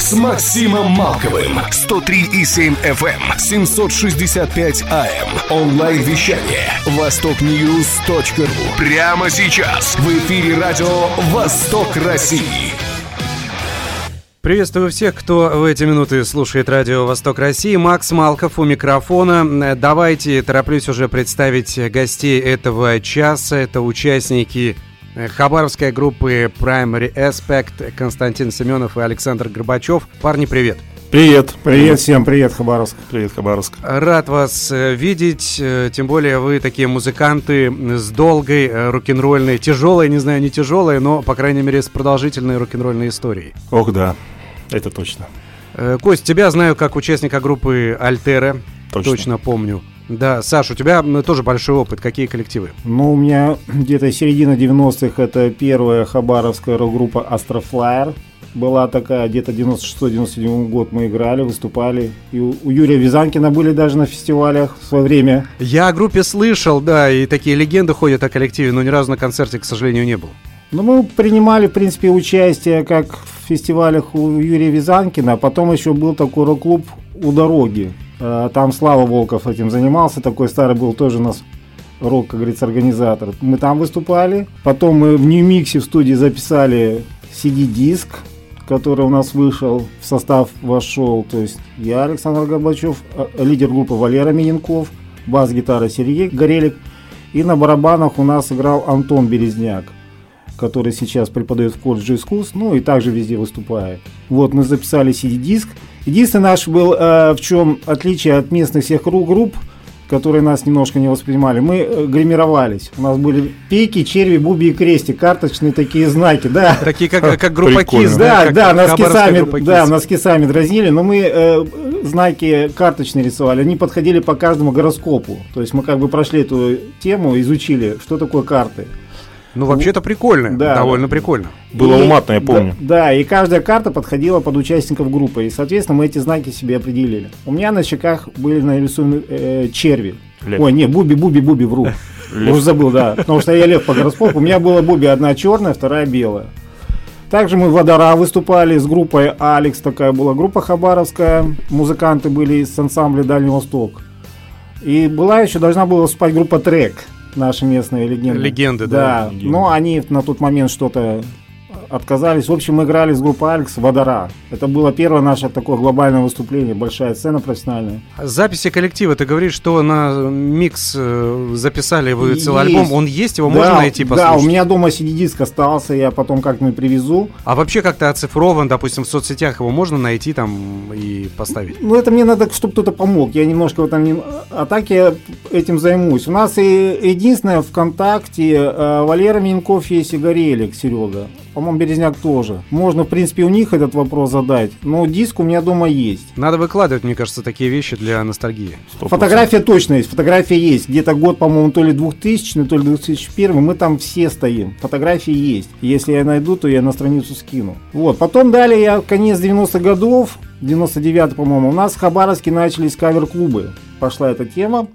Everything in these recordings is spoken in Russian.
с Максимом Малковым. 103,7 FM, 765 AM. Онлайн-вещание. Востокньюз.ру. Прямо сейчас. В эфире радио «Восток России». Приветствую всех, кто в эти минуты слушает радио «Восток России». Макс Малков у микрофона. Давайте, тороплюсь уже представить гостей этого часа. Это участники хабаровской группы Primary Aspect Константин Семенов и Александр Горбачев. Парни, привет! Привет, привет всем, привет Хабаровск. Привет Хабаровск. Рад вас э, видеть, э, тем более вы такие музыканты с долгой э, рок-н-ролльной, тяжелой, не знаю, не тяжелой, но, по крайней мере, с продолжительной рок-н-ролльной историей. Ох, да, это точно. Кость, тебя знаю как участника группы Альтера, точно, точно помню. Да, Саш, у тебя тоже большой опыт. Какие коллективы? Ну, у меня где-то середина 90-х это первая хабаровская рок-группа Astroфлyer была такая, где-то 96-97 год мы играли, выступали. И у, у Юрия Визанкина были даже на фестивалях в свое время. Я о группе слышал, да, и такие легенды ходят о коллективе, но ни разу на концерте, к сожалению, не был. Ну, мы принимали, в принципе, участие как в фестивалях у Юрия Визанкина, а потом еще был такой рок-клуб «У дороги». Э, там Слава Волков этим занимался, такой старый был тоже у нас рок, как говорится, организатор. Мы там выступали. Потом мы в Нью-Миксе в студии записали CD-диск который у нас вышел, в состав вошел, то есть я, Александр Горбачев, э, лидер группы Валера Миненков, бас-гитара Сергей Горелик, и на барабанах у нас играл Антон Березняк, который сейчас преподает в колледже искусств, ну и также везде выступает. Вот, мы записали CD-диск. Единственный наш был, э, в чем отличие от местных всех групп, которые нас немножко не воспринимали. Мы э, гримировались. У нас были пейки, черви, буби и крестик, карточные такие знаки, да. Такие как, как группа КИС, да? Да, да, носки сами, да, носки сами дразнили, но мы э, знаки карточные рисовали, они подходили по каждому гороскопу. То есть мы как бы прошли эту тему, изучили, что такое карты. Ну, вообще-то прикольно, да, довольно прикольно. Было и, уматно, я помню. Да, да, и каждая карта подходила под участников группы, и, соответственно, мы эти знаки себе определили. У меня на щеках были нарисованы э, черви. Лев. Ой, не, буби, буби, буби, вру. Уже забыл, да. Потому что я лев по гороскопу. У меня была буби одна черная, вторая белая. Также мы в Водора выступали с группой Алекс, такая была группа хабаровская. Музыканты были из ансамбля Дальний Восток. И была еще, должна была выступать группа Трек наши местные легенды. Легенды, да. Да, легенды. но они на тот момент что-то отказались. В общем, мы играли с группой Алекс «Водора». Это было первое наше такое глобальное выступление, большая сцена профессиональная. Записи коллектива, ты говоришь, что на микс э, записали вы целый есть. альбом, он есть, его да, можно найти послушать? Да, у меня дома CD-диск остался, я потом как-нибудь привезу. А вообще как-то оцифрован, допустим, в соцсетях его можно найти там и поставить? Ну, это мне надо, чтобы кто-то помог, я немножко в этом не... А так я этим займусь. У нас и единственное ВКонтакте э, Валера Минков есть и Горелик, Серега. По-моему, Березняк тоже. Можно, в принципе, у них этот вопрос задать, но диск у меня дома есть. Надо выкладывать, мне кажется, такие вещи для ностальгии. 100%. Фотография точно есть, фотография есть. Где-то год, по-моему, то ли 2000, то ли 2001, мы там все стоим. Фотографии есть. Если я найду, то я на страницу скину. Вот, потом далее я конец 90-х годов, 99 по-моему, у нас в Хабаровске начались кавер-клубы. Пошла эта тема.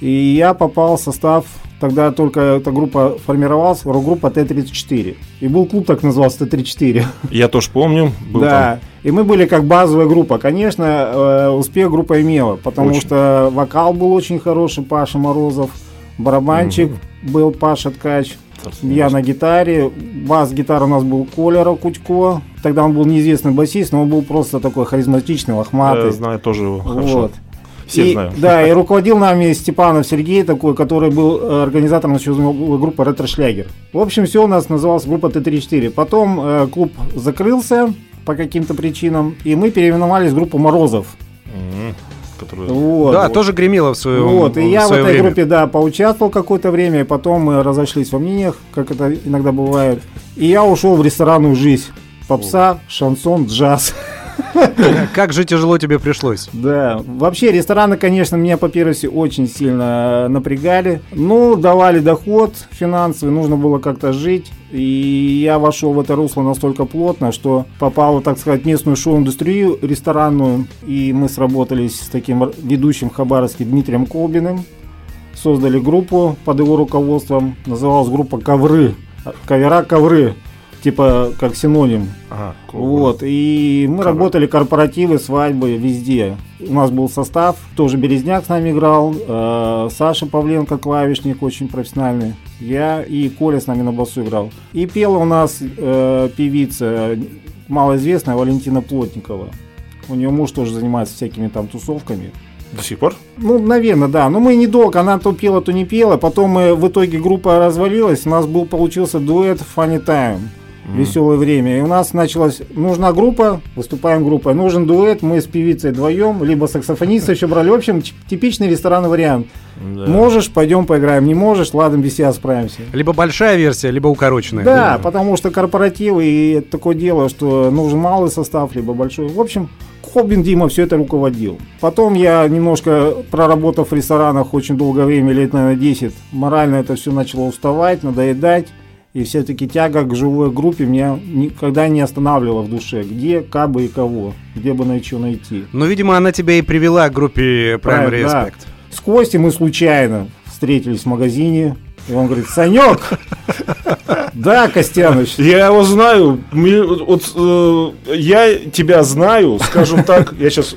И я попал в состав Тогда только эта группа формировалась, рок-группа Т-34. И был клуб так назывался Т-34. Я тоже помню. Был да. Там. И мы были как базовая группа. Конечно, э, успех группа имела, потому очень. что вокал был очень хороший, Паша Морозов. Барабанчик угу. был Паша Ткач. Я на гитаре. Бас-гитара у нас был Коля Ракутько. Тогда он был неизвестный басист, но он был просто такой харизматичный, лохматый. Я знаю тоже его хорошо. Вот. Все и, знают. Да, и руководил нами Степанов Сергей такой, который был э, организатором группы «Ретро-шлягер». В общем, все у нас называлась группа Т-34. Потом э, клуб закрылся по каким-то причинам, и мы переименовались в группу «Морозов». Которую... Вот. Да, тоже гремела в своем Вот, и я в этой время. группе, да, поучаствовал какое-то время, и потом мы разошлись во мнениях, как это иногда бывает. И я ушел в ресторанную жизнь. Попса, шансон, джаз. Как же тяжело тебе пришлось? Да, вообще рестораны, конечно, меня по первости очень сильно напрягали. Ну, давали доход финансовый, нужно было как-то жить. И я вошел в это русло настолько плотно, что попал, так сказать, в местную шоу-индустрию ресторанную. И мы сработались с таким ведущим Хабаровским Дмитрием Колбиным. Создали группу под его руководством. Называлась группа «Ковры». Ковера «Ковры» типа как синоним. Ага, Вот, и мы Круто. работали корпоративы, свадьбы, везде. У нас был состав, тоже Березняк с нами играл, э, Саша Павленко, клавишник, очень профессиональный. Я и Коля с нами на басу играл. И пела у нас э, певица малоизвестная Валентина Плотникова. У нее муж тоже занимается всякими там тусовками. До сих пор? Ну, наверное, да. Но мы недолго, она то пела, то не пела. Потом мы, в итоге группа развалилась. У нас был, получился дуэт Funny Time. Веселое время. И у нас началась, нужна группа, выступаем группой, нужен дуэт, мы с певицей вдвоем, либо саксофониста еще брали. В общем, типичный ресторанный вариант. Да. Можешь, пойдем поиграем, не можешь, ладно, без тебя справимся. Либо большая версия, либо укороченная. Да, потому что корпоративы и такое дело, что нужен малый состав, либо большой. В общем, Хоббин Дима все это руководил. Потом я немножко, проработав в ресторанах очень долгое время, лет, наверное, 10, морально это все начало уставать, надоедать. И все-таки тяга к живой группе меня никогда не останавливала в душе. Где, как бы и кого. Где бы на что найти. Ну, видимо, она тебя и привела к группе Prime Правильно, да. Respect. С Костей мы случайно встретились в магазине. И он говорит, Санек! Да, Костяныч. Я его знаю. Вот, э, я тебя знаю, скажем так. Я сейчас.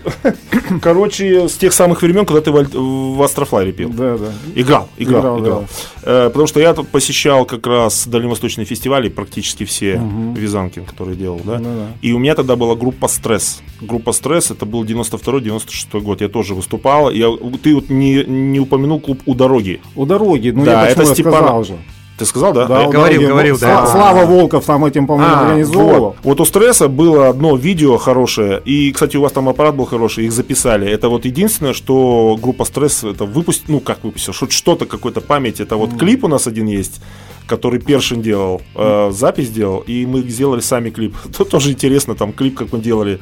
Короче, с тех самых времен, когда ты в, в Астрофлайре пел. Да, да. Играл, играл, Играл, играл. Э, потому что я посещал как раз дальневосточные фестивали, практически все Визанкин, который делал, да? Ну да. И у меня тогда была группа «Стресс». Группа «Стресс» это был 92-96 год. Я тоже выступал. Я, ты вот не, не упомянул клуб «У дороги». У дороги, ну Да, я это Степан- сказал же. Ты сказал, да? Да, Я говорил, дороги. говорил, Сла- да. Слава Волков там этим, по-моему, А, организовывал. вот. Вот у стресса было одно видео хорошее, и, кстати, у вас там аппарат был хороший, их записали. Это вот единственное, что группа стресс это выпустила, ну как выпустил, что- что-то, какой-то память. Это вот клип у нас один есть, который Першин делал, э, запись делал, и мы сделали сами клип. Тут тоже интересно, там клип, как мы делали.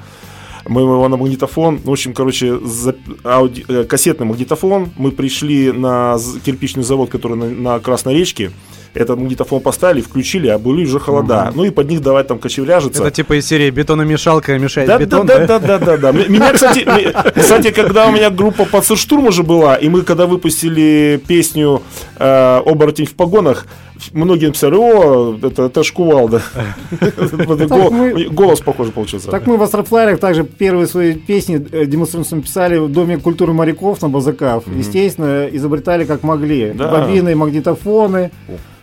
Мы его на магнитофон, в общем, короче, за- ауди- э, кассетный магнитофон. Мы пришли на кирпичный завод, который на, на Красной речке. Этот магнитофон поставили, включили, а были уже холода. Ну и под них давать там кочевряжиться. Это типа из серии бетономешалка мешает Да, бетон, да, да, да, да, да. Меня, кстати, кстати, когда у меня группа «Пацанштурм» уже была, и мы когда выпустили песню э, «Оборотень в погонах», многие написали, о, это, это ж кувалда. Голос похожий получился. Так мы в Астрофлайерах также первые свои песни э, демонстрационно писали в Доме культуры моряков на Базаках. Естественно, изобретали как могли. Бобины, магнитофоны.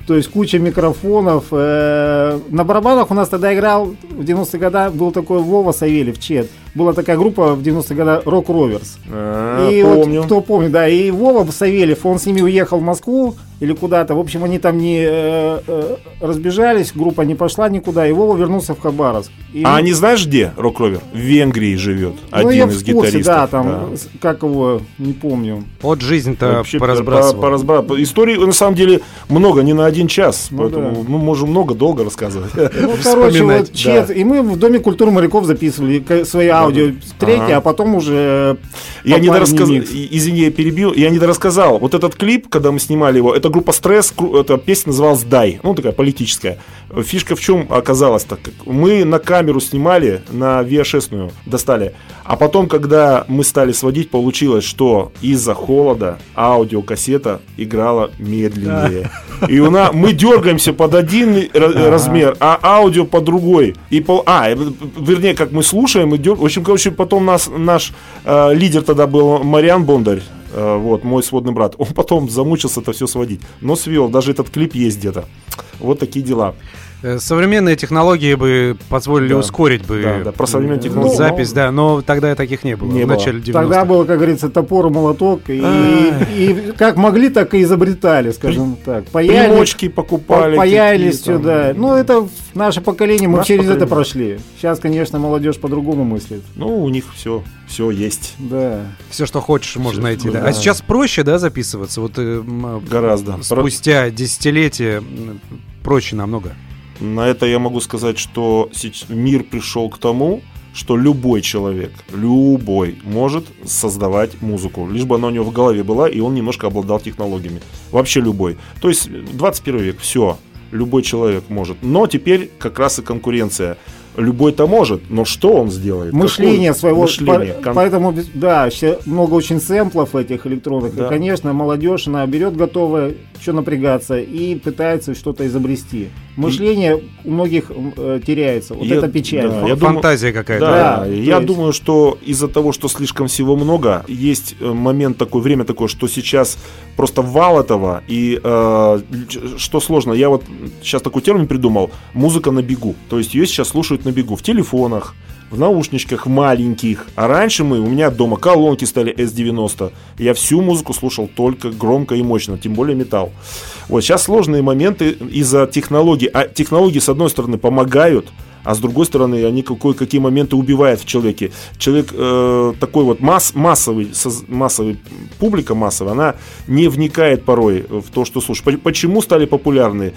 То есть куча микрофонов. Э, На барабанах у нас тогда играл в 90-е годы был такой Вова Савельев, Чет. Была такая группа в 90-е годы Рок Роверс. А, И вот Помню. кто помнит, да, и Вова Савельев, он с ними уехал в Москву или куда-то. В общем, они там не э, э, разбежались, группа не пошла никуда, и Вова вернулся в Хабаровск. И А они знаешь где, Рок-Ровер? В Венгрии живет. ну, я Один в из курсе, гитаристов. да, там, да. как его, не помню. Вот жизнь-то Вообще поразбрасывала. по- поразбра- Историй на самом деле много, не на один час. Ну поэтому да. мы можем много долго рассказывать. Ну, короче, вот Чет, и мы в Доме культуры моряков записывали свои аудио треки, Ага. а потом уже Я не дорассказал, извини, я перебил, я не дорассказал. Вот этот клип, когда мы снимали его, это группа Стресс, эта песня называлась Дай, ну такая политическая. Фишка в чем оказалась так, как мы на камеру снимали, на VHS-ную достали, а потом, когда мы стали сводить, получилось, что из-за холода аудиокассета играла медленнее. И у нас мы дергаемся под один ра- размер, а аудио под другой. И по, а, э, вернее, как мы слушаем, и дер- в общем, короче, потом нас наш э, лидер тогда был Мариан Бондарь. Э, вот, мой сводный брат. Он потом замучился это все сводить. Но свел, даже этот клип есть где-то. Вот такие дела. Э, Современные технологии бы позволили Да. ускорить бы Да, да, про современные Ну, технологии. запись, да, но тогда таких не было Не в было. начале 90-х. Тогда было, как говорится, топор и молоток, и, и как могли, так и изобретали, скажем так. Паяльник, Примочки покупали. паялись какие-то. сюда. Ну, это наше поколение, мы Наше через это поколение. прошли. Сейчас, конечно, молодежь по-другому мыслит. Ну, у них все, все есть. Да. Все, что хочешь, можно найти. Да. да. А сейчас проще, да, записываться? Вот э, Гораздо. спустя десятилетия проще намного. На это я могу сказать, что мир пришел к тому, что любой человек, любой, может создавать музыку, лишь бы она у него в голове была, и он немножко обладал технологиями. Вообще любой. То есть 21 век, все, любой человек может. Но теперь как раз и конкуренция любой-то может, но что он сделает? Мышление Какое своего. Мышление. по- Поэтому, да, много очень сэмплов этих электронных. Да. И, конечно, молодежь, она берет готовое, что напрягаться, и пытается что-то изобрести. Мышление у многих э, теряется. Вот Я- это печаль. да, я думаю- Фантазия какая-то. Да, Да, я есть- думаю, что из-за того, что слишком всего много, есть э, момент такой, время такое, что сейчас просто вал этого, и э, что сложно, я вот сейчас такой термин придумал, музыка на бегу, то есть ее сейчас слушают на бегу, в телефонах, в наушничках маленьких, а раньше мы, у меня дома колонки стали S90, я всю музыку слушал только громко и мощно, тем более металл. Вот сейчас сложные моменты из-за технологий, а технологии с одной стороны помогают, а с другой стороны, они какой, какие моменты убивают в человеке. Человек э, такой вот масс, массовый, соз- массовый, публика массовая, она не вникает порой в то, что слушает. По- Почему стали популярны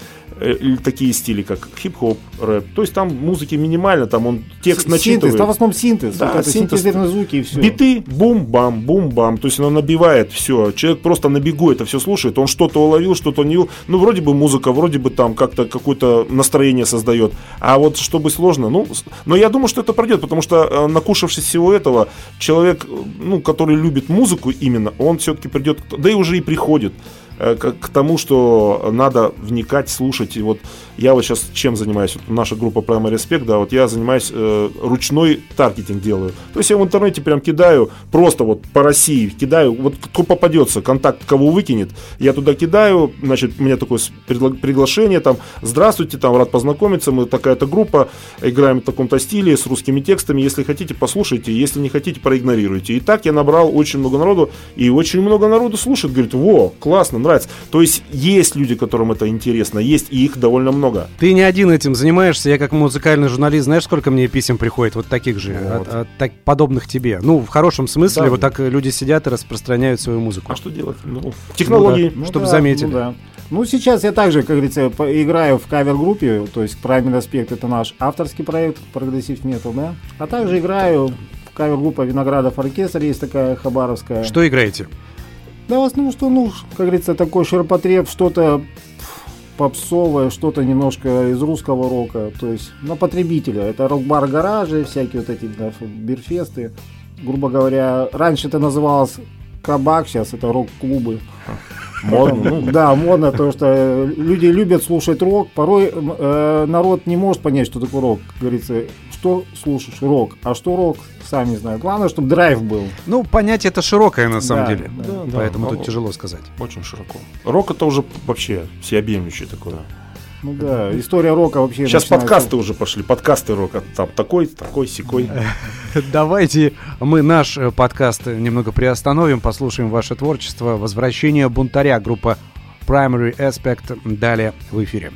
такие стили, как хип-хоп, рэп? То есть там музыки минимально, там он текст Синтез, начитывает. там в основном синтез. Да, вот синтез. звуки и все. Биты, бум-бам, бум-бам. То есть она набивает все. Человек просто на бегу это все слушает. Он что-то уловил, что-то не... Ну, вроде бы музыка, вроде бы там как-то какое-то настроение создает. А вот чтобы сложно, ну... Но я думаю, что это пройдет, потому что э, накушавшись всего этого, человек, э, ну, который любит музыку именно, он все-таки придет... Да и уже и приходит э, к, к тому, что надо вникать, слушать. И вот я вот сейчас чем занимаюсь? Вот наша группа Primary Respect, да, вот я занимаюсь э, ручной таргетинг делаю. То есть я в интернете прям кидаю, просто вот по России кидаю, вот кто попадется, контакт кого выкинет, я туда кидаю, значит, у меня такое приглашение, там, здравствуйте, там, рад познакомиться, мы такая-то группа, играем в таком-то стиле, с русскими текстами, если хотите, послушайте, если не хотите, проигнорируйте. И так я набрал очень много народу, и очень много народу слушает, говорит, во, классно, нравится. То есть есть люди, которым это интересно, есть, и их довольно много. Ты не один этим занимаешься. Я как музыкальный журналист, знаешь, сколько мне писем приходит вот таких же, Вот. от- от так- подобных тебе. Ну, в хорошем смысле, Да. вот так люди сидят и распространяют свою музыку. А что делать? Ну, технологии. Ну Чтоб да, заметили. Ну, да. Ну, сейчас я также, как говорится, играю в кавер-группе, то есть Primary Aspect это наш авторский проект, прогрессив метал, да. А также играю в кавер-группа Виноградов Оркестр, есть такая хабаровская. Что играете? Да, в основном, что, ну, как говорится, такой ширпотреб, что-то попсовое, что-то немножко из русского рока, то есть на потребителя. Это рок-бар гаражи, всякие вот эти да, beerfest ы. Грубо говоря, раньше это называлось кабак, сейчас это рок-клубы. Модно, ну, Да, модно, то что люди любят слушать рок. Порой э, народ не может понять, что такое рок. Говорится, что слушаешь? Рок. А что рок? Сам не знаю. Главное, чтобы драйв был. Ну, понятие это широкое на самом Да, деле. да. Да, да, Поэтому ну, тут тяжело сказать. Очень широко. Рок это уже вообще всеобъемлющее такое. Ну да, история рока вообще Сейчас начинается- подкасты уже пошли, подкасты рока. Там такой, такой, секой. Давайте мы наш э, подкаст немного приостановим, послушаем ваше творчество. Возвращение бунтаря, группа Primary Aspect. Далее в эфире.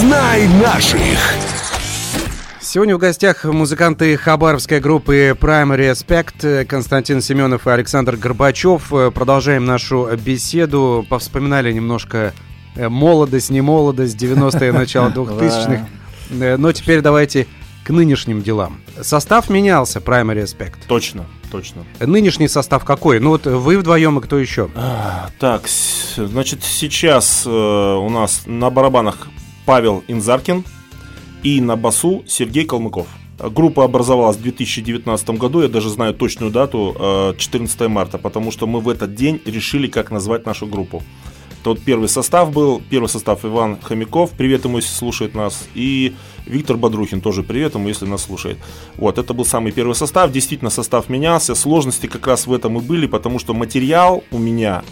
Знай наших. Сегодня в гостях музыканты хабаровской группы Primary Aspect Константин Семенов и Александр Горбачев. Продолжаем нашу беседу. Повспоминали немножко э, молодость, не молодость, 90-е, начало 2000-х. Э, Но теперь давайте к нынешним делам. Состав менялся, Primary Aspect. Точно, точно. Нынешний состав какой? Ну вот вы вдвоем и кто еще? А, Так, значит, сейчас э, у нас на барабанах Павел Инзаркин и на басу Сергей Калмыков. Группа образовалась в 2019 году, я даже знаю точную дату, э, 14 марта, потому что мы в этот день решили, как назвать нашу группу. Это вот первый состав был, первый состав Иван Хомяков, привет ему, если слушает нас, и Виктор Бодрухин, тоже привет ему, если нас слушает. Вот, это был самый первый состав, действительно состав менялся, сложности как раз в этом и были, потому что материал у меня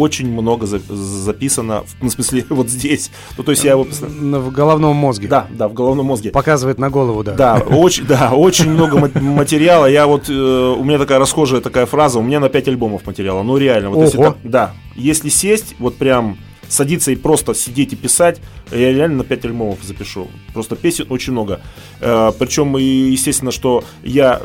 очень много за- записано, в ну, в смысле, вот здесь. Ну, то есть я его... В головном мозге. Да, да, в головном мозге. Показывает на голову, да. Да, очень, да, очень много ма- материала. Я вот, э, у меня такая расхожая такая фраза, у меня на 5 альбомов материала. Ну, реально, вот если Ого. так- да, если сесть, вот прям садиться и просто сидеть и писать, я реально на 5 альбомов запишу. Просто песен очень много. Э, причем, естественно, что я,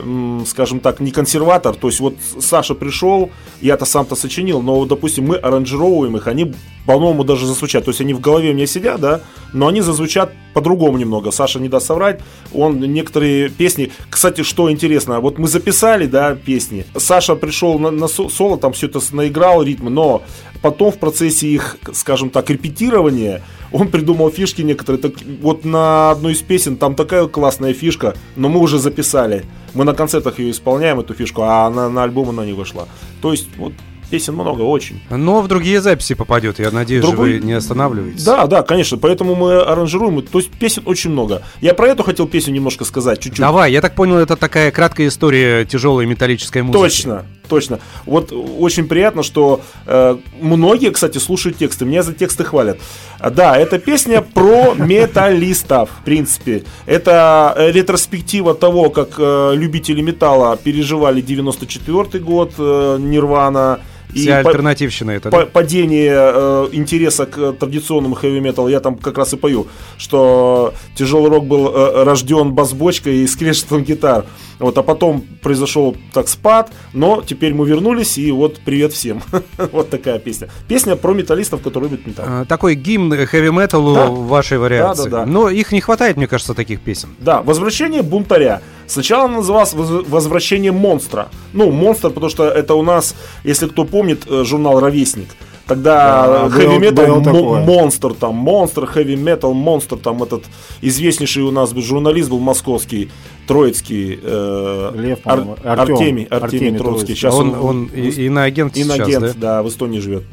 скажем так, не консерватор. То есть вот Саша пришел, я-то сам-то сочинил, но, допустим, мы аранжировываем их, они по-новому даже зазвучат. То есть они в голове у меня сидят, да, но они зазвучат по-другому немного. Саша не даст соврать. Он некоторые песни... Кстати, что интересно, вот мы записали, да, песни. Саша пришел на, на со- соло, там все это наиграл ритмы, но потом в процессе их, скажем так, репетирования он придумал фишки некоторые. Так, вот на одной из песен там такая классная фишка, но мы уже записали. Мы на концертах ее исполняем, эту фишку, а на, на альбом она не вышла. То есть, вот песен много очень. Но в другие записи попадет, я надеюсь, Другой- вы не останавливаетесь. Да, да, конечно, поэтому мы аранжируем. То есть песен очень много. Я про эту хотел песню немножко сказать, чуть-чуть. Давай, я так понял, это такая краткая история тяжелой металлической музыки. Точно, точно. Вот очень приятно, что э, многие, кстати, слушают тексты. Меня за тексты хвалят. Да, это песня про металлистов, в принципе. Это ретроспектива того, как э, любители металла переживали 94 год, э, Нирвана. Вся по- альтернативщина это. па- да? падение э, интереса к э, традиционному хэви металу, я там как раз и пою, что тяжелый рок был э, рожден бас-бочкой и скрежетом гитар. Вот, а потом произошел так спад, но теперь мы вернулись, и вот привет всем. вот такая песня. Песня про металлистов, которые любят металл. А, Такой гимн хэви-металу Да. в вашей вариации. Да, да, да. Но их не хватает, мне кажется, таких песен. Да, возвращение бунтаря. Сначала она называлась «Воз- возвращение монстра. Ну, монстр, потому что это у нас, если кто помнит, э, журнал Ровесник. Тогда Да, хэви метал монстр там, монстр, хэви метал, монстр там этот известнейший у нас журналист был московский, Троицкий, э, Лев, Ар- Артем. Артемий, Артемий Артемий Троицкий. Троицкий. Сейчас он, он и- иноагент сейчас, инагент, да? да? в Эстонии живет.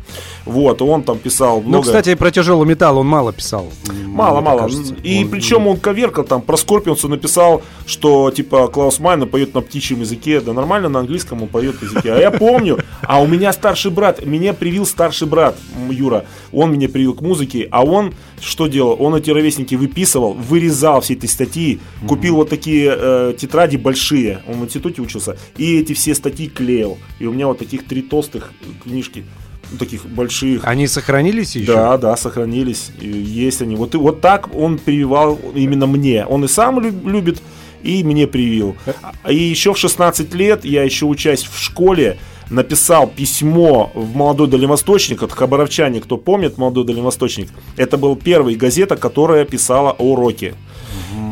Вот, он там писал Ну, много. кстати, про тяжелый металл он мало писал. Мало, мало. кажется. И Он- причем он коверкал там про Скорпионса написал, что типа Клаус Майна поет на птичьем языке. Да нормально на английском он поет языке. А я помню, а у меня старший брат, меня привил старший брат Юра. Он меня привил к музыке, а он что делал? Он эти ровесники выписывал, вырезал все эти статьи, купил вот такие э, тетради большие. Он в институте учился. И эти все статьи клеил. И у меня вот таких три толстых книжки. таких больших. Они сохранились еще? Да, да, сохранились. И Есть они. Вот, и вот так он прививал именно мне. Он и сам лю- любит, и мне привил. А- И еще в 16 лет, я еще учась в школе, написал письмо в «Молодой дальневосточник». Это хабаровчане, кто помнит «Молодой дальневосточник». Это была первая газета, которая писала о роке.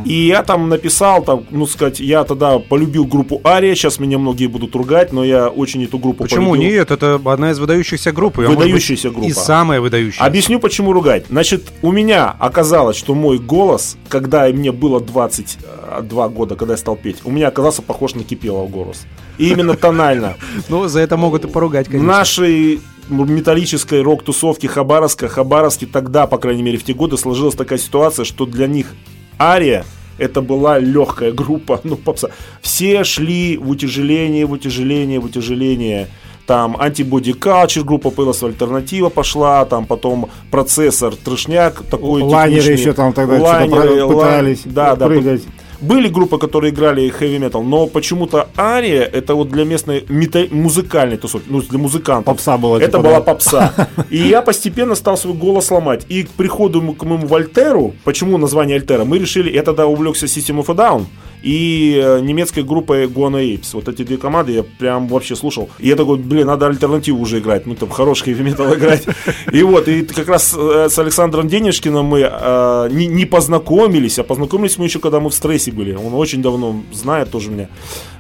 И я там написал, там, ну сказать, я тогда полюбил группу Ария, сейчас меня многие будут ругать, но я очень эту группу Почему полюбил. нет? Это одна из выдающихся групп. а может быть, Выдающаяся группа. И самая выдающаяся. Объясню, почему ругать. Значит, у меня оказалось, что мой голос, когда мне было 22 года, когда я стал петь, у меня оказался похож на Кипелов голос. И именно тонально. Ну, за это могут и поругать, конечно. нашей металлической рок-тусовке Хабаровска, Хабаровске тогда, по крайней мере, в те годы сложилась такая ситуация, что для них Ария это была легкая группа, ну, попса. Все шли в утяжеление, в утяжеление, в утяжеление. Там антибоди culture группа появилась, альтернатива пошла, там потом процессор, трешняк такой Лайнеры еще там тогда Лайнеры, про- лай- пытались да, да, прыгать. Были группы, которые играли хэви метал, но почему-то Ария это вот для местной мета- музыкальной тусовки, ну для музыкантов. Попса была, Это типа, была да? попса. И я постепенно стал свой голос ломать. И к приходу к моему Вольтеру, почему название Альтера, мы решили, я тогда увлекся System of a Down и э, немецкой группой Guano Apes. Вот эти две команды я прям вообще слушал. И я такой, блин, надо альтернативу уже играть. Ну, там, хороший хэви метал играть. И вот, и как раз э, с Александром Денежкиным мы э, не, не познакомились, а познакомились мы еще, когда мы в стрессе были. Он очень давно знает тоже меня.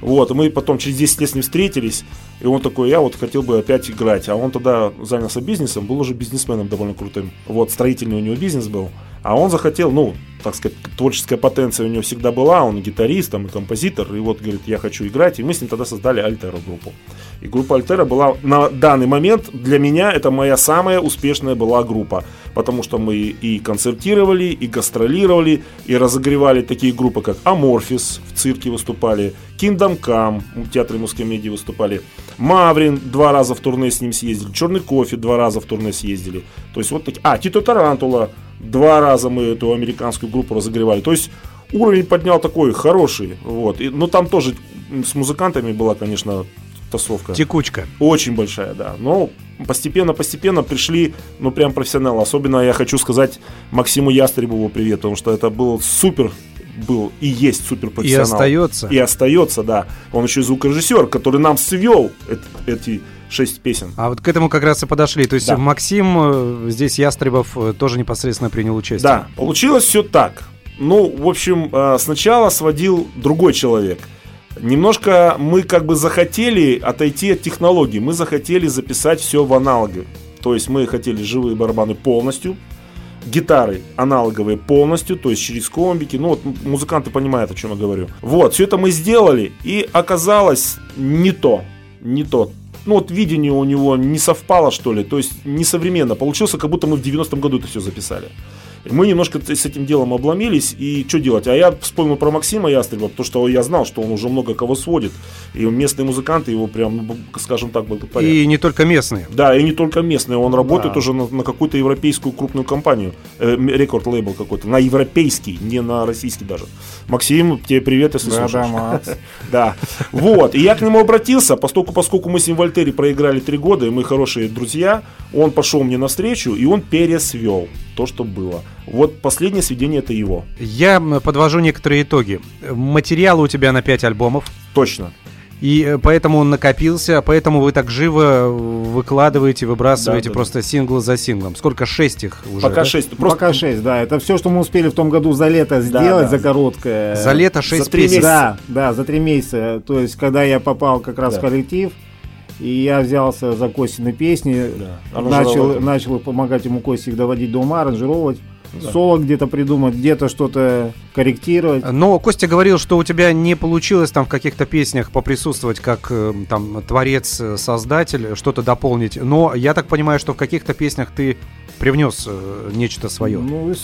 Вот, мы потом через 10 лет с ним встретились. И он такой, я вот хотел бы опять играть. А он тогда занялся бизнесом, был уже бизнесменом довольно крутым. Вот, строительный у него бизнес был. А он захотел, ну, так сказать, творческая потенция у него всегда была, он гитарист, там, и композитор, и вот, говорит, я хочу играть, и мы с ним тогда создали Альтера группу. И группа Альтера была на данный момент, для меня это моя самая успешная была группа, потому что мы и концертировали, и гастролировали, и разогревали такие группы, как Аморфис в цирке выступали, Kingdom Come в театре музкомедии выступали, Маврин два раза в турне с ним съездили, Черный кофе два раза в турне съездили. То есть вот такие. А, Tito Tarantula два раза мы эту американскую группу разогревали. То есть уровень поднял такой хороший. Вот. И, но там тоже с музыкантами была, конечно, тусовка. Текучка. Очень большая, да. Но постепенно-постепенно пришли, ну, прям профессионалы. Особенно я хочу сказать Максиму Ястребову привет, потому что это был супер был и есть супер профессионал. И остается. И остается, да. Он еще и звукорежиссер, который нам свел эт- эти шесть песен. А вот к этому как раз и подошли. То есть Да. Максим, э, здесь Ястребов э, тоже непосредственно принял участие. Да, получилось все так. Ну, в общем, э, сначала сводил другой человек. Немножко мы как бы захотели отойти от технологий. Мы захотели записать все в аналоге. То есть мы хотели живые барабаны полностью, гитары аналоговые полностью, то есть через комбики. Ну вот музыканты понимают, о чем я говорю. Вот, все это мы сделали, и оказалось не то, не то. Ну вот видение у него не совпало, что ли, то есть несовременно. Получился, как будто мы в 90-м году это все записали. Мы немножко с этим делом обломились, и что делать? А я вспомнил про Максима Ястреба, потому что я знал, что он уже много кого сводит, и местные музыканты его прям, ну, скажем так, благотворят. И не только местные. Да, и не только местные, он работает Да. уже на, на какую-то европейскую крупную компанию, э, рекорд-лейбл какой-то, на европейский, не на российский даже. Максим, тебе привет, если Да, да, слушаешь. Макс. Да, вот, и я к нему обратился, поскольку, поскольку мы с ним в Альтере проиграли три года, и мы хорошие друзья, он пошел мне навстречу, и он пересвел то, что было. Вот последнее сведение это его, Я подвожу некоторые итоги. Материала у тебя на 5 альбомов. точно. И э, поэтому он накопился, поэтому вы так живо выкладываете, выбрасываете Да, да, просто сингл за синглом. Сколько? Шесть их уже? Пока да? шесть. Просто Пока 6, да. Это все, что мы успели в том году за лето сделать, да. за короткое. За лето шесть За три песен. месяца. Да, да, за три месяца. То есть, когда я попал как раз Да. в коллектив, и я взялся за Костины песни, Да. начал, начал помогать ему Косте их доводить до ума, аранжировать, соло где-то придумать, где-то что-то корректировать. Но Костя говорил, что у тебя не получилось там в каких-то песнях поприсутствовать как э, там творец, э, создатель, что-то дополнить. Но я так понимаю, что в каких-то песнях ты привнес э, нечто свое. Ну,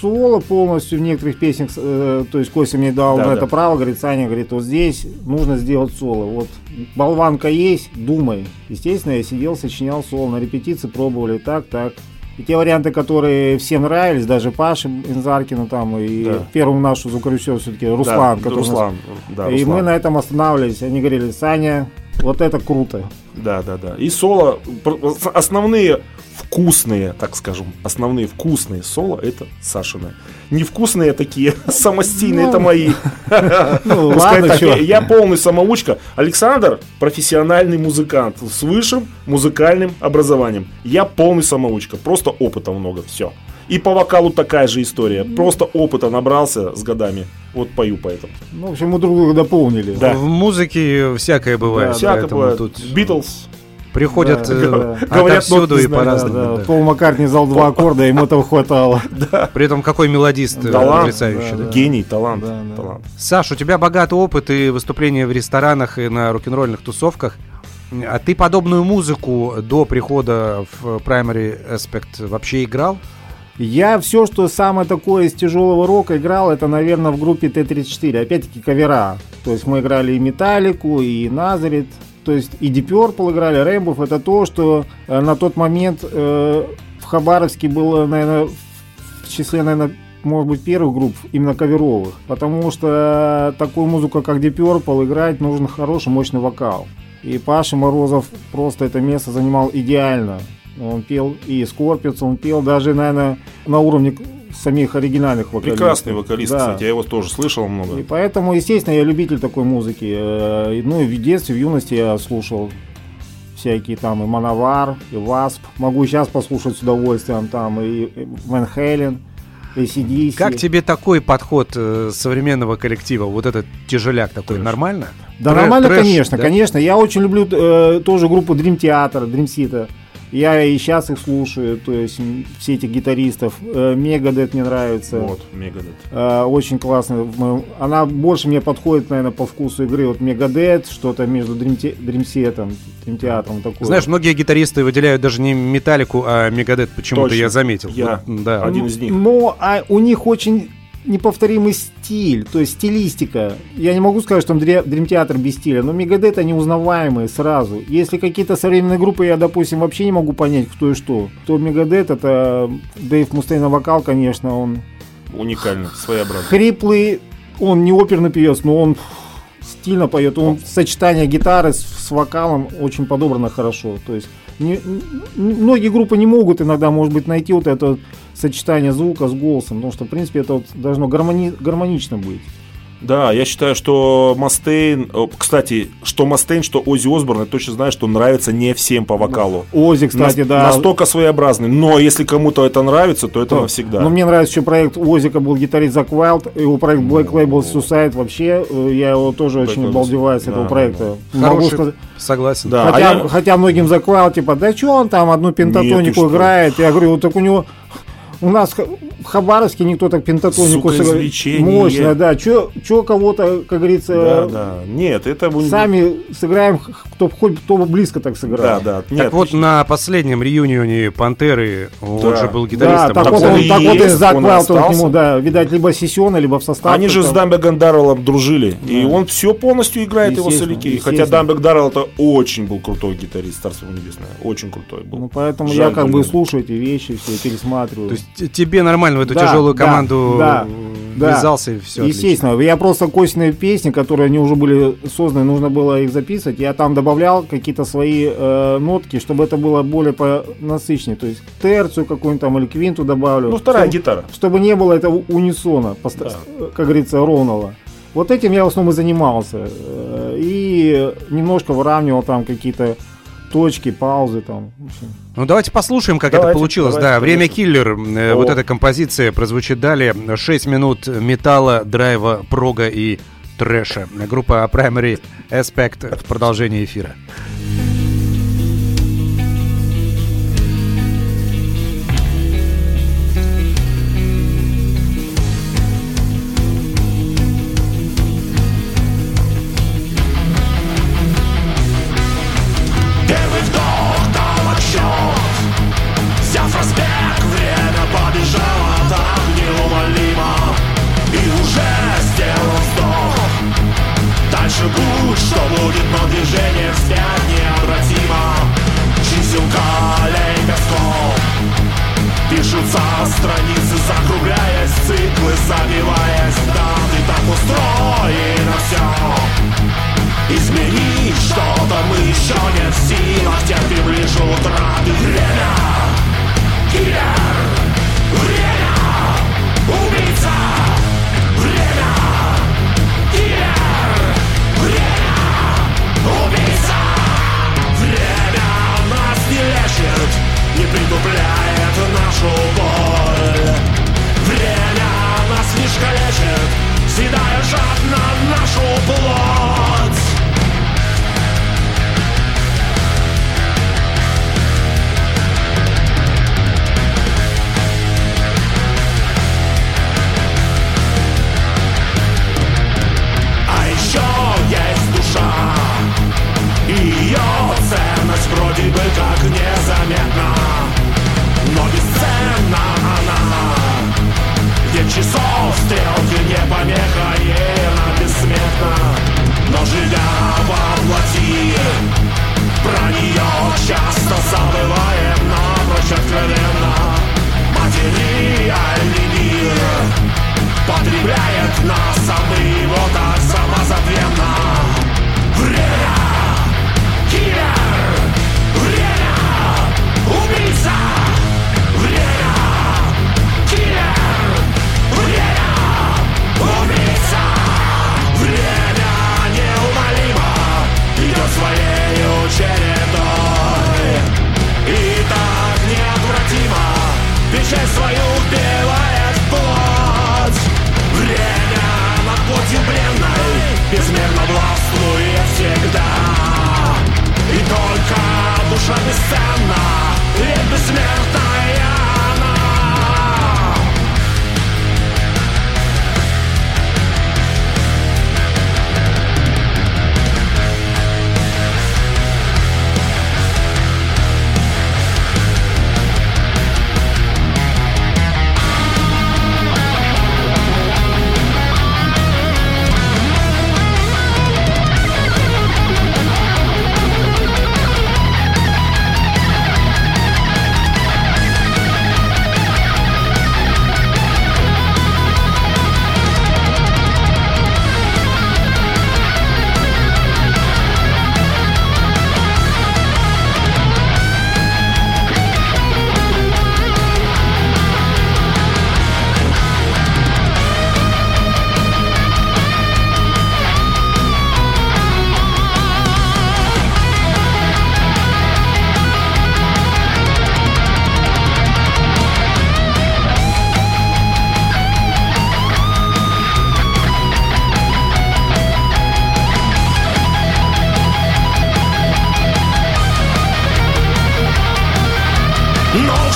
соло полностью в некоторых песнях, э, то есть Костя мне дал Да, на да. это право, говорит, Саня, говорит, вот здесь нужно сделать соло. Вот болванка есть, думай. Естественно, я сидел, сочинял соло, на репетиции пробовали так, так. И те варианты, которые всем нравились, даже Паше Инзаркину там, и Да. первому нашу звукорежиссеру все-таки Руслан, Да, который у нас- Руслан, да, и Руслан. мы на этом останавливались. Они говорили, Саня, вот это круто. Да, да, да. И соло, основные вкусные, так скажем, основные вкусные соло это Сашины. Невкусные такие, самостийные, Ну, это мои. Ну, ладно, так, я, я полный самоучка. Александр профессиональный музыкант с высшим музыкальным образованием. Я полный самоучка, просто опыта много, все. И по вокалу такая же история. Просто опыта набрался с годами. Вот пою поэтому. Ну, в общем, мы друг друга дополнили. Да. В музыке всякое бывает. Да, Всякое бывает. тут Битлз. Приходят Да, э, да. Говорят, отовсюду и по-разному. Да, да. Пол Маккартни зал два аккорда, ему этого хватало. При этом какой мелодист э, Талант, потрясающий. да, да. да. Гений, талант. Да, да. талант. Саш, у тебя богатый опыт и выступления в ресторанах и на рок-н-ролльных тусовках. А ты подобную музыку до прихода в Primary Aspect вообще играл? Я все, что самое такое из тяжелого рока играл, это, наверное, в группе Т-34. Опять-таки кавера. То есть мы играли и Металлику, и Назарит. То есть и Deep Purple играли, Рэмбов. Это то, что э, на тот момент э, в Хабаровске было, наверное, в числе, наверное, может быть, первых групп, именно каверовых. Потому что такую музыку, как Deep Purple, играть нужен хороший, мощный вокал. И Паша Морозов просто это место занимал идеально. Он пел и Скорпиц, он пел даже, наверное, на уровне самих оригинальных вокалистов. Прекрасный вокалист, Да. кстати, я его тоже слышал много. И поэтому, естественно, я любитель такой музыки. Э, Ну и в детстве, в юности я слушал всякие там и Мановар, и Васп. Могу сейчас послушать с удовольствием там и Ван Хелен, и CDC. Как тебе такой подход э, современного коллектива? Вот этот тяжеляк такой, нормально? Да Трэш- нормально, трэш, конечно, да? конечно. Я очень люблю э, тоже группу Dream Theater, Dream Theater. Я и сейчас их слушаю, то есть все этих гитаристов. Э, Мегадет мне нравится. Вот, Мегадет. Э, очень классно. Она больше мне подходит, наверное, по вкусу игры. Вот Мегадет, что-то между Dream Theater, такое. Знаешь, многие гитаристы выделяют даже не Металлику, а Мегадет. Почему-то я заметил. Я. Да. Один из них. Но а, у них очень неповторимый стиль, то есть стилистика. Я не могу сказать, что там Dream Theater без стиля, но Мегадет они узнаваемые сразу. Если какие-то современные группы, я, допустим, вообще не могу понять, кто и что. То Мегадет, это Дэйв Мустейн на вокал, конечно, он Уникально, своеобразно. хриплый, он не оперный певец, но он стильно поет. Он сочетание гитары с, с вокалом очень подобрано хорошо. То есть не- многие группы не могут иногда, может быть, найти вот это сочетание звука с голосом, потому что, в принципе, это вот должно гармони- гармонично быть. Да, я считаю, что Мастейн, о, кстати, что Мастейн, что Ози Осборн, я точно знаю, что нравится не всем по вокалу. Ози, кстати, Нас- да. Настолько своеобразный. Но если кому-то это нравится, то это навсегда. Но мне нравится еще проект у Озика был гитарист Зак Вайлд, его проект Black Label Suicide вообще, э, я его тоже очень Label обалдеваю с да, этого да, проекта. Могу Хороший, сказать- согласен. Да. А Хотя, я- хотя многим заквал, типа, да что он там одну Нет, пентатонику что? играет? Я говорю, вот так у него... У нас в Хабаровске никто так пентатонику извлечение. Мощно, да. Че кого-то, как говорится, Да, да. Нет, это... сами сыграем, кто хоть кто бы близко так сыграл. Да, да. Нет, Так вот, на последнем реюнионе Пантеры он Да. же был Да, гитаристом. так вот он так вот и Зак он и Вайлд, он к нему, да, видать, либо сессионно, либо в состав. Они же с. Дамбек Дарреллом дружили. И он все полностью играет его соляки. Хотя. Дамбек Даррелл это очень был крутой гитарист, Царство небесное. Очень крутой был. Ну, поэтому Жаль, я как бы слушаю эти вещи, все, пересматриваю. То есть т- тебе нормально в эту Да, тяжелую команду да, да. ввязался и все. Естественно, я просто костяные песни, которые они уже были созданы, нужно было их записывать. Я там добавлял какие-то свои э, нотки, чтобы это было более по- насыщеннее. То есть терцию какую-нибудь там или квинту добавлю. Ну, вторая чтобы, гитара. чтобы не было этого унисона, Да. как говорится, ровного. Вот этим я в основном и занимался. Э, И немножко выравнивал там какие-то точки, паузы там. Ну давайте послушаем, как это Давайте, получилось. давайте, да, время киллер. Э, О. Вот эта композиция прозвучит далее. 6 минут металла, драйва, прога и трэша. Группа Primary Aspect в продолжении эфира.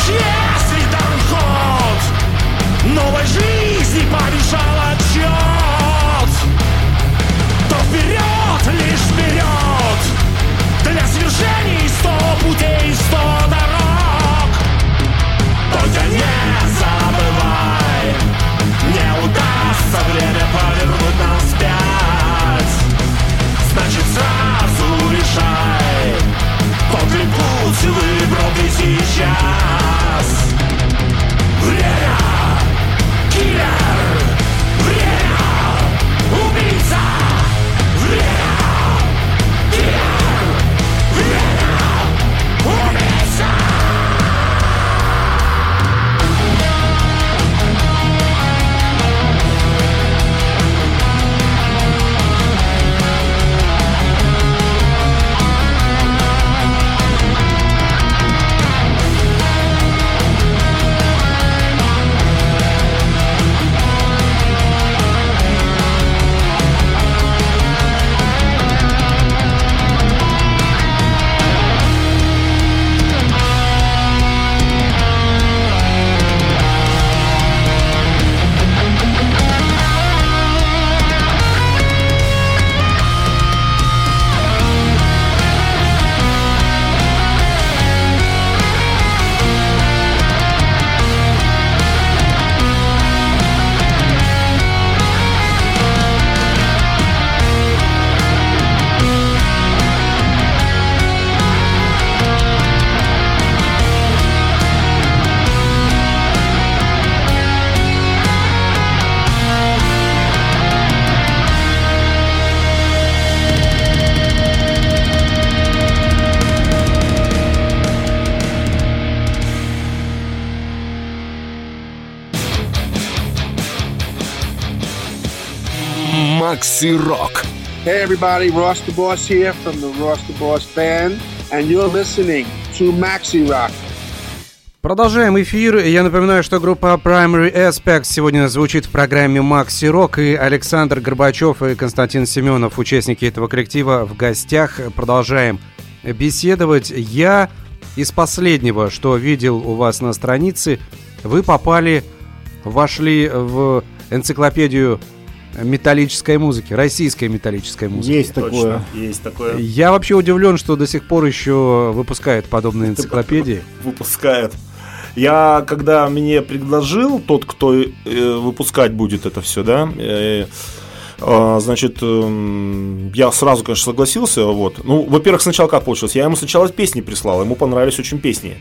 Но Макси Рок. Hey everybody, Ross the Boss here from the Ross the Boss Band, and you're listening to Maxi Rock. Продолжаем эфир. Я напоминаю, что группа Primary Aspects сегодня звучит в программе Макси Рок. И Александр Горбачев и Константин Семенов, участники этого коллектива, в гостях. Продолжаем беседовать. Я из последнего, что видел у вас на странице, вы попали, вошли в энциклопедию металлической музыки, российской металлической музыки. Есть такое. Точно, есть такое. Я вообще удивлен, что до сих пор еще выпускают подобные энциклопедии. Выпускает. Я, когда мне предложил тот, кто э, выпускать будет это все, да, э, э, значит, э, я сразу, конечно, согласился, вот. Ну, во-первых, сначала как получилось? Я ему сначала песни прислал, ему понравились очень песни.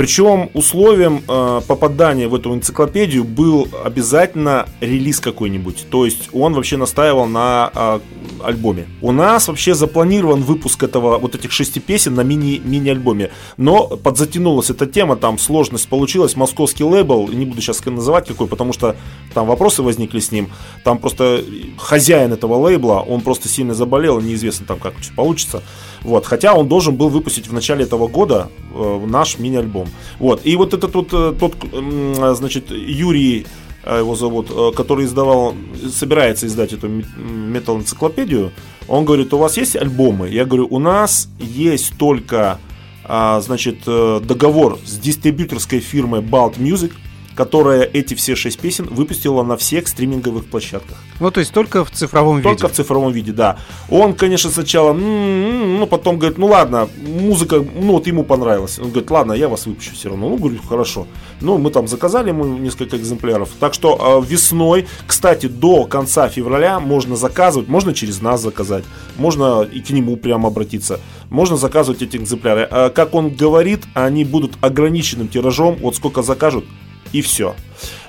Причем условием э, попадания в эту энциклопедию был обязательно релиз какой-нибудь. То есть он вообще настаивал на э, альбоме. У нас вообще запланирован выпуск этого вот этих шести песен на мини мини-альбоме. Но подзатянулась эта тема, там сложность получилась. Московский лейбл, не буду сейчас называть какой, потому что там вопросы возникли с ним. Там просто хозяин этого лейбла, он просто сильно заболел, неизвестно там как получится. Вот, хотя он должен был выпустить в начале этого года э, наш мини-альбом. Вот, и вот этот вот э, тот, э, значит, Юрий э, его зовут, э, который издавал, собирается издать эту метал-энциклопедию, он говорит, у вас есть альбомы? Я говорю, у нас есть только, а, значит, э, договор с дистрибьюторской фирмой Balt Music, которая эти все шесть песен выпустила на всех стриминговых площадках. Ну, то есть только в цифровом Только виде. в цифровом виде, да. Он, конечно, сначала, ну, потом говорит, ну ладно, музыка, ну, вот ему понравилась. Он говорит, ладно, я вас выпущу все равно. Ну, говорю, хорошо. Ну, мы там заказали ему несколько экземпляров. Так что э, весной, кстати, до конца февраля можно заказывать, можно через нас заказать, можно и к нему прямо обратиться. Можно заказывать эти экземпляры. А, как он говорит, они будут ограниченным тиражом, вот сколько закажут, и все.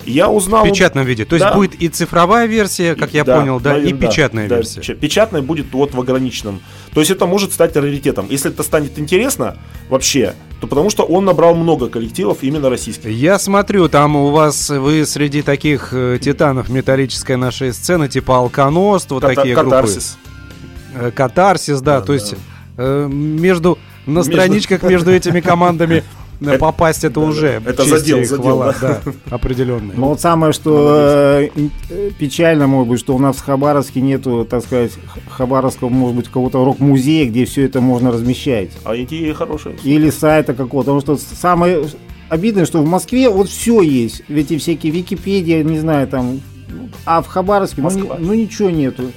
Я узнал... В печатном виде. То есть Да. будет и цифровая версия, как я Да, понял, да, и наверное, да, печатная да, версия. печа- Печатная будет вот в ограниченном. То есть это может стать раритетом. Если это станет интересно вообще, то потому что он набрал много коллективов именно российских. Я смотрю, там у вас, вы среди таких э, титанов металлической нашей сцены, типа Алконост, вот Ката- такие Катарсис. группы. Э, Катарсис, да, Да, то есть да. э, между, на страничках между этими командами Это- попасть это да, уже это честь задел, и задел, да. да, определенная. Но вот самое, что э, ин- э, печально, может быть, что у нас в Хабаровске нету, так сказать, Хабаровского, может быть, какого-то рок-музея, где все это можно размещать. А идея хорошая. Или сайта какого-то. Потому что самое обидное, что в Москве вот все есть. Ведь и всякие Википедия, не знаю, там. А в Хабаровске, ну, ну ничего нету.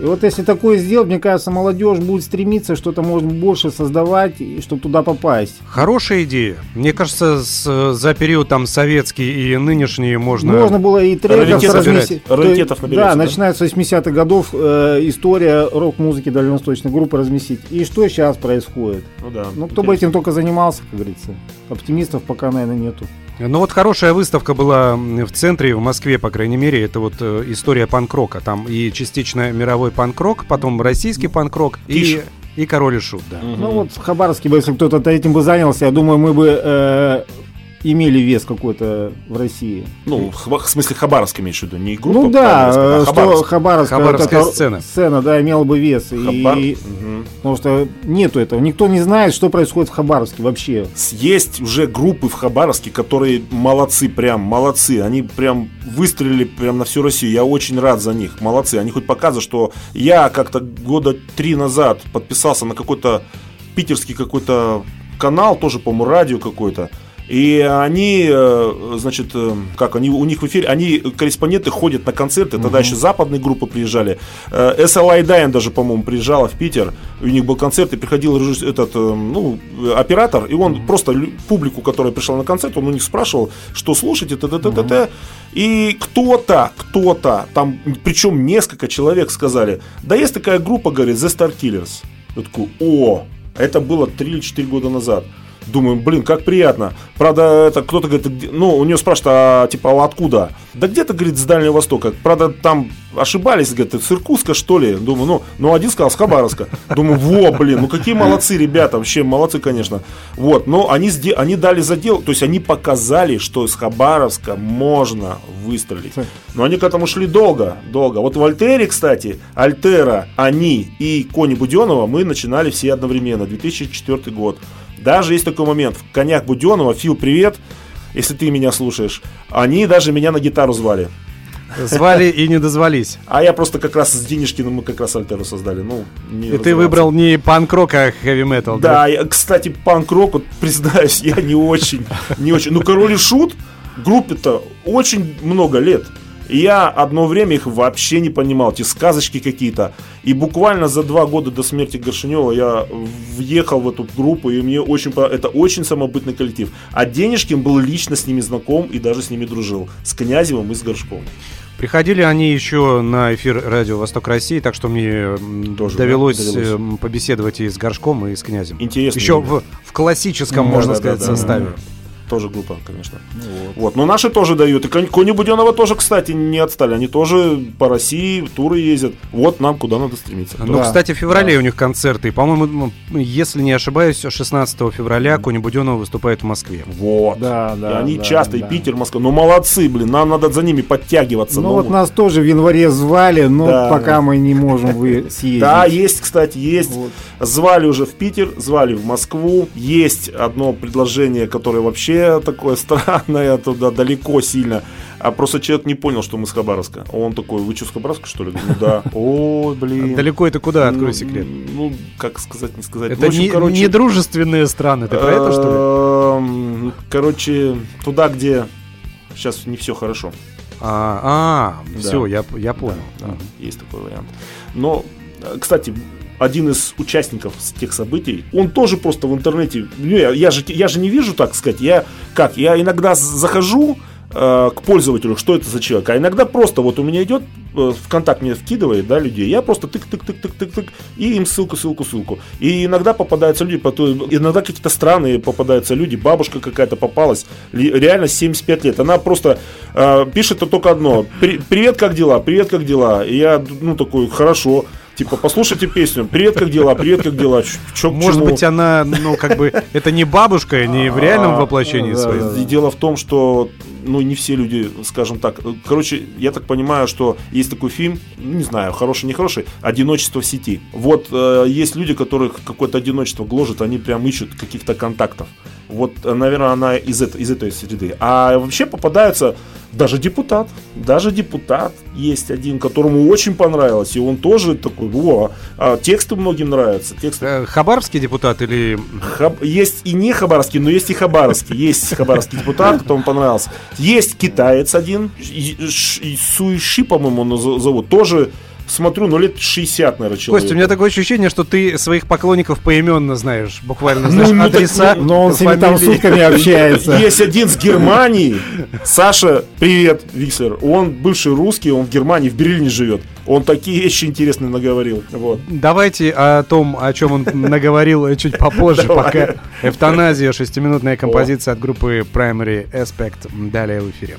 И вот если такое сделать, мне кажется, молодежь будет стремиться что-то, может, больше создавать, чтобы туда попасть. Хорошая идея. Мне кажется, с- за период там советский и нынешний можно... Можно было и треков разместить. Раритетов наберется, Да, да? начиная с 80-х годов э, история рок-музыки дальневосточной группы разместить. И что сейчас происходит? Ну да. Ну, кто бы этим только занимался, как говорится. Оптимистов пока, наверное, нету. Ну вот хорошая выставка была в центре, в Москве, по крайней мере. Это вот э, история панк-рока. Там и частично мировой панк-рок, потом российский панк-рок и, и король и шут, да. Ну вот в Хабаровске, бы, если кто-то этим бы занялся, я думаю, мы бы э, имели вес какой-то в России. Ну, в, в смысле Хабаровск имеешь в виду, не группа. ну да, Хабаровск, а что Хабаровск. Хабаровская, эта сцена. сцена, да, имела бы вес. Хабар- И, Мгм. потому что нету этого. Никто не знает, что происходит в Хабаровске вообще. Есть уже группы в Хабаровске, которые молодцы, прям молодцы. Они прям выстрелили прям на всю Россию. Я очень рад за них. Молодцы. Они хоть показывают, что я как-то года три назад подписался на какой-то питерский какой-то канал, тоже, по-моему, радио какой-то. И они, э, значит, э, как они у них в эфире, они корреспонденты ходят на концерты. Тогда еще западные группы приезжали. Э, SLI Dying даже, по-моему, приезжала в Питер. У них был концерт, и приходил этот, ну, оператор, и он просто лю- публику, которая пришла на концерт, он у них спрашивал, что слушаете, т т т т т И кто-то, кто-то, там, причем несколько человек сказали, да есть такая группа, говорит, The Star Killers. Я такой, о, это было 3 или 4 года назад. Думаю, блин, как приятно. Правда, это кто-то говорит, ну, у нее спрашивают, а типа, а откуда? Да где-то, говорит, с Дальнего Востока. Правда, там ошибались, говорит, с Иркутска, что ли? Думаю, ну, ну, один сказал с Хабаровска. Думаю, во, блин, ну какие молодцы ребята, вообще молодцы, конечно. Вот, но они, они дали задел, то есть они показали, что с Хабаровска можно выстрелить. Но они к этому шли долго, долго. Вот в Альтере, кстати, Альтера, они и Кони Буденова мы начинали все одновременно, 2004 год. Даже есть такой момент, коньяк Буденова, Фил, привет, если ты меня слушаешь, они даже меня на гитару звали. Звали и не дозвались. А я просто как раз с Денежкиным мы как раз Альтеру создали. Ну, не И ты выбрал не панк-рок, а хэви-метал, да? Да, я, кстати, панк-рок, вот, признаюсь, я не очень, не очень. Ну, Король и Шут группе-то очень много лет. И я одно время их вообще не понимал, эти сказочки какие-то. И буквально за два года до смерти Горшинева я въехал в эту группу, и мне очень это очень самобытный коллектив. А Денежкин был лично с ними знаком и даже с ними дружил. С Князевым и с Горшковым. Приходили они еще на эфир радио «Восток России», так что мне Тоже, довелось, да, довелось. м, побеседовать и с Горшком, и с Князем. Интересно. Еще в, в классическом, Да, можно да, сказать, да, да, составе. да. Тоже группа, конечно. вот. Но наши тоже дают. И Кони Буденова тоже, кстати, не отстали. Они тоже по России в туры ездят. Вот нам куда надо стремиться. Ну, Да, кстати, в феврале у них концерты. И, По-моему, м, если не ошибаюсь, 16 февраля Кони Буденова выступает в Москве. Вот. Да, И да. они да, часто, да. и Питер, Москва. Ну, молодцы, блин. Нам надо за ними подтягиваться. Ну вот нас тоже в январе звали, но Да, пока да. мы не можем вы съездить. Да, есть, кстати, есть. Вот. Звали уже в Питер, звали в Москву. Есть одно предложение, которое вообще такое странное, туда далеко сильно. А просто человек не понял, что мы с Хабаровска. Он такой, вы что, с Хабаровска, что ли? Ну да. Ой, блин. Далеко это куда? Открой Ну, секрет. Ну, как сказать, не сказать. Это В общем, не, короче, недружественные страны. Ты про это, что ли? эм, Короче, туда, где сейчас не все хорошо. А, а Да. все, я, я понял. Да, есть такой вариант. Но, э, кстати, один из участников тех событий, он тоже просто в интернете, ну, я, я же, я же не вижу, так сказать, я как, я иногда захожу э, к пользователю, что это за человек, а иногда просто вот у меня идет, э, ВКонтакт мне вкидывает, да, людей, я просто тык-тык-тык-тык-тык-тык, и им ссылку, ссылку, ссылку. И иногда попадаются люди, иногда какие-то странные попадаются люди, бабушка какая-то попалась, реально 75 лет, она просто э, пишет только одно, «При- привет, как дела, привет, как дела, и я, ну, такой, хорошо, Типа, послушайте песню. Привет, как дела? Привет, как дела? Чё Может чему? быть, она, ну, как бы, это не бабушка, не в реальном воплощении да, своем. дело в том, что ну не все люди, скажем так, короче, я так понимаю, что есть такой фильм, не знаю, хороший, не хороший, «Одиночество в сети». Вот э, есть люди, которых какое-то одиночество гложет, они прям ищут каких-то контактов. Вот, э, наверное, она из, эт- из этой среды. А вообще попадаются даже депутат, даже депутат есть один, которому очень понравилось, и он тоже такой, во, а тексты многим нравятся, тексты Э, Хабаровский депутат или... Хаб- Есть и не хабаровский, но есть и хабаровский. Есть хабаровский депутат, кто ему понравился. Есть китаец один, Суиши, по-моему, он зовут. Тоже, смотрю, ну лет 60, наверное, человек. Костя, у меня такое ощущение, что ты своих поклонников поименно знаешь, буквально Ну, знаешь ну, адреса, Но он с ними там сутками общается. Есть один с Германии. Саша, привет, Виксер. Он бывший русский, он в Германии, в Берлине живет. Он такие вещи интересные наговорил. Вот. Давайте о том, о чем он наговорил чуть попозже, пока эвтаназия, шестиминутная композиция от группы Primary Aspect. Далее в эфире.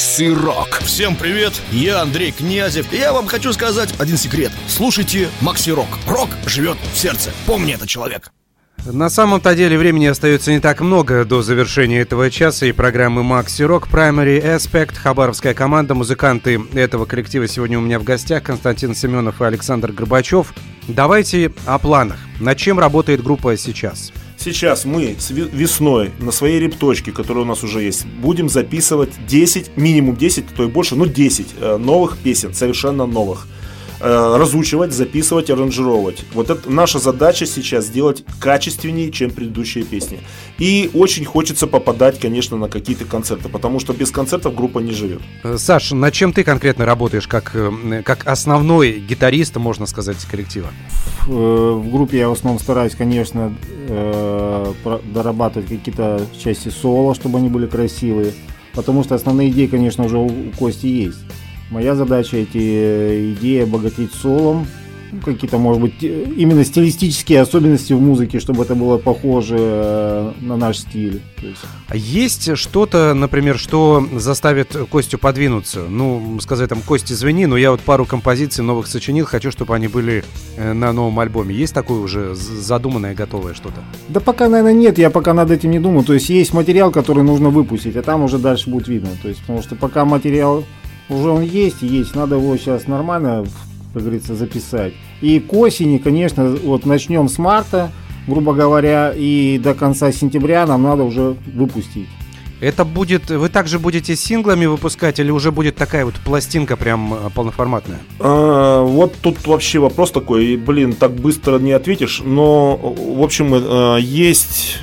Макси Рок. Всем привет, я Андрей Князев. И я вам хочу сказать один секрет. Слушайте Макси Рок. Рок живет в сердце. Помни это, человек. На самом-то деле времени остается не так много до завершения этого часа и программы Maxi Rock Primary Aspect. Хабаровская команда, музыканты этого коллектива сегодня у меня в гостях Константин Семенов и Александр Горбачев. Давайте о планах. Над чем работает группа сейчас? Сейчас мы с весной на своей репточке, которая у нас уже есть, будем записывать 10, минимум 10, а то и больше, ну 10 э, новых песен, совершенно новых. Э, разучивать, записывать, аранжировать. Вот это наша задача сейчас сделать качественнее, чем предыдущие песни. И очень хочется попадать, конечно, на какие-то концерты, потому что без концертов группа не живет. Э, Саш, над чем ты конкретно работаешь как, э, как основной гитарист, можно сказать, коллектива? В группе я в основном стараюсь, конечно, дорабатывать какие-то части соло, чтобы они были красивые. Потому что основные идеи, конечно, уже у Кости есть. Моя задача эти э, идеи обогатить солом. Ну, Какие-то, может быть, э, именно стилистические особенности в музыке, чтобы это было похоже э, на наш стиль. Есть, А Есть что-то, например, что заставит Костю подвинуться? Ну, сказать там, Кости, извини, но я вот пару композиций новых сочинил, хочу, чтобы они были на новом альбоме. Есть такое уже задуманное, готовое что-то? Да пока, наверное, нет, я пока над этим не думаю. То есть есть материал, который нужно выпустить, а там уже дальше будет видно. То есть, потому что пока материал уже он есть, есть, надо его сейчас нормально, как говорится, записать. И к осени, конечно, вот начнем с марта, грубо говоря, и до конца сентября нам надо уже выпустить. Это будет... Вы также будете синглами выпускать или уже будет такая вот пластинка прям э, полноформатная? А, вот тут вообще вопрос такой, и, блин, так быстро не ответишь, но, в общем, э, есть...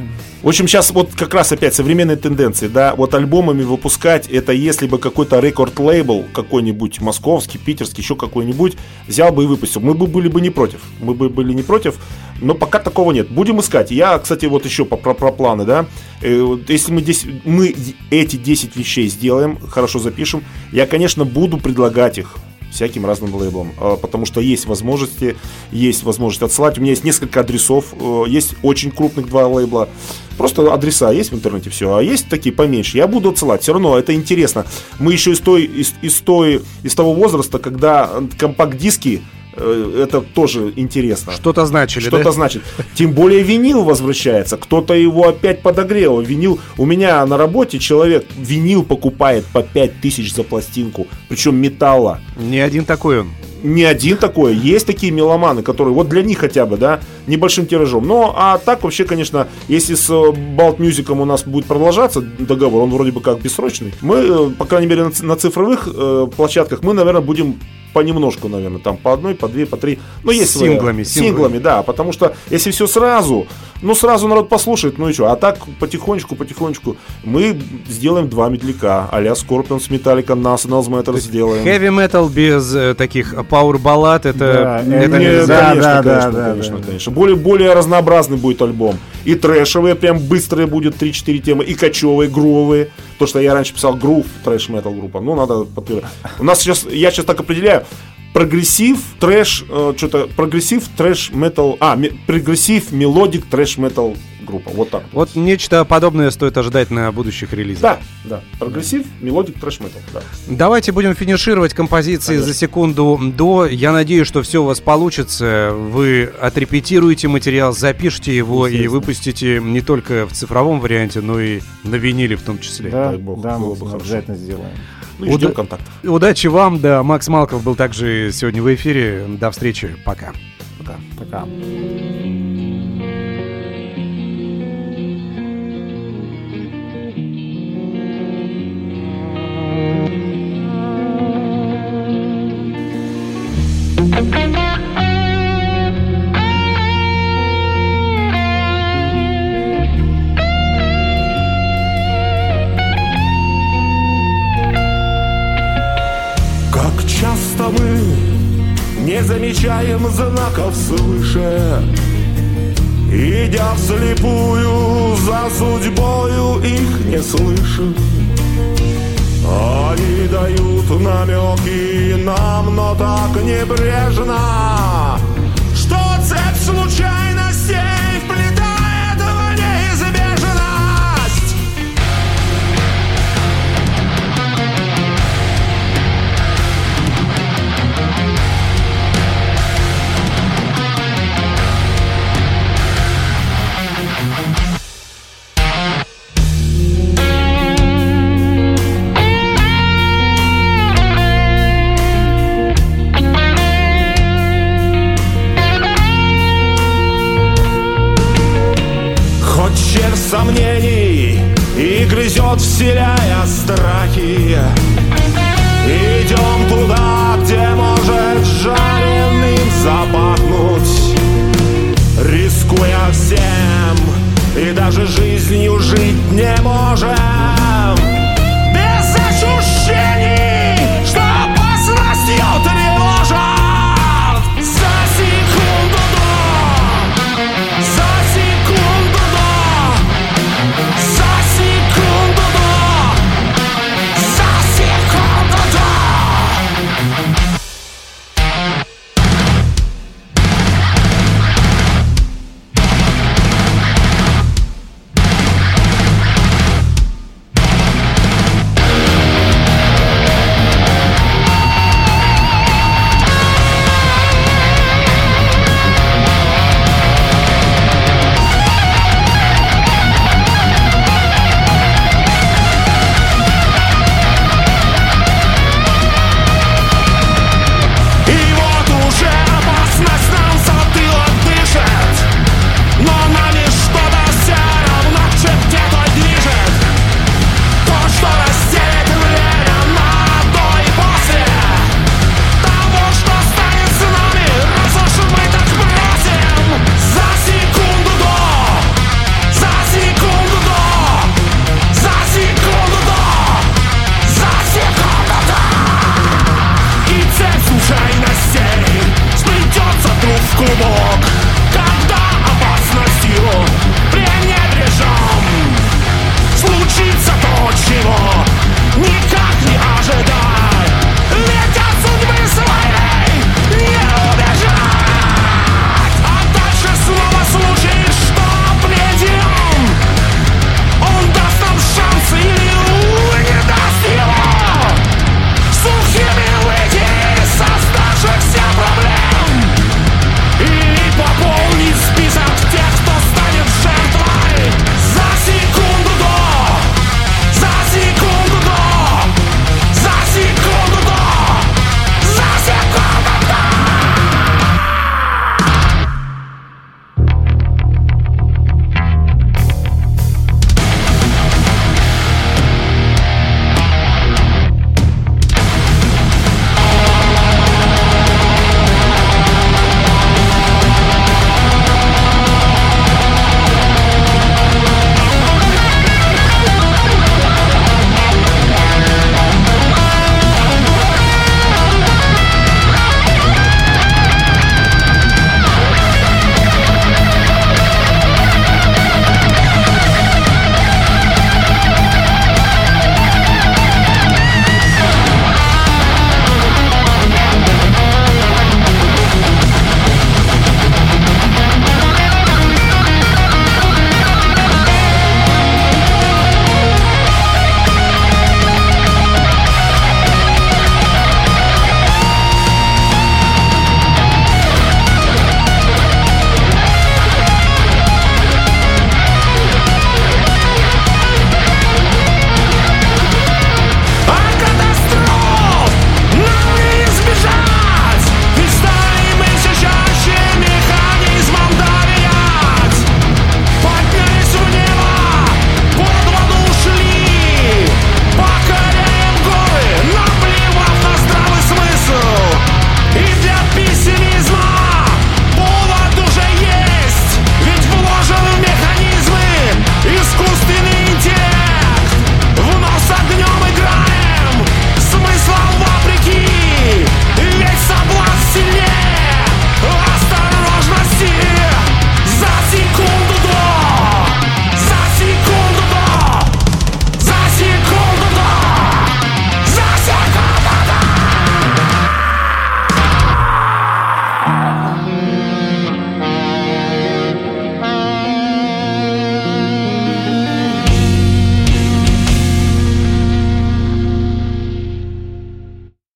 В общем, сейчас вот как раз опять современные тенденции, да, вот альбомами выпускать, это если бы какой-то рекорд-лейбл, какой-нибудь московский, питерский, еще какой-нибудь, взял бы и выпустил. Мы бы были бы не против, мы бы были не против, но пока такого нет. Будем искать. Я, кстати, вот еще про, про планы, да, Э, если мы, здесь, мы эти 10 вещей сделаем, хорошо запишем, я, конечно, буду предлагать их всяким разным лейблам, а, потому что есть возможности, есть возможность отсылать. У меня есть несколько адресов, э, есть очень крупных два лейбла. Просто адреса есть в интернете все, а есть такие поменьше. Я буду отсылать. Все равно это интересно. Мы еще из той, из, из той, из того возраста, когда компакт-диски э, это тоже интересно. Что-то значили, Что-то да? значит. Тем более винил возвращается. Кто-то его опять подогрел. Винил. У меня на работе человек винил покупает по 5000 за пластинку. Причем металла. Не один такой он. Не один такой. Есть такие меломаны, которые вот для них хотя бы, да, небольшим тиражом. Но, а так вообще, конечно, если с Balt Music у нас будет продолжаться договор, он вроде бы как бессрочный, мы, э, по крайней мере, на, цифровых э, площадках, мы, наверное, будем понемножку, наверное, там по одной, по две, по три. Ну, есть синглами, синглами, синглами, да, потому что если все сразу, ну, сразу народ послушает, ну и что, а так потихонечку, потихонечку мы сделаем два медляка, а-ля Scorpions, Metallica, Nas Matter сделаем. Heavy metal без э, таких power баллад это, Да, это не- да, конечно, да, конечно, да, конечно, да. конечно. Более, более разнообразный будет альбом. И трэшевые, прям быстрые будет 3-4 темы, и кочевые, грувые. То, что я раньше писал грув, трэш-метал группа. Ну, надо подтверждать. У нас сейчас, я сейчас так определяю, прогрессив, трэш, э, что-то, прогрессив, трэш, метал, а, ме- прогрессив, мелодик, трэш, метал группа. Вот так. Вот нечто подобное стоит ожидать на будущих релизах. Да, да. Прогрессив, мелодик, трэш, метал. Да. Давайте будем финишировать композиции Конечно. за секунду до. Я надеюсь, что все у вас получится. Вы отрепетируете материал, запишите его и выпустите не только в цифровом варианте, но и на виниле в том числе. Да, дай бог, да, было мы обязательно сделаем. Ну и ждем Уда- контактов. Удачи вам, да. Макс Малков был также сегодня в эфире. До встречи. Пока. Пока. Как замечаем знаков свыше. Идя вслепую за судьбою их не слышим Они дают намеки нам, но так небрежно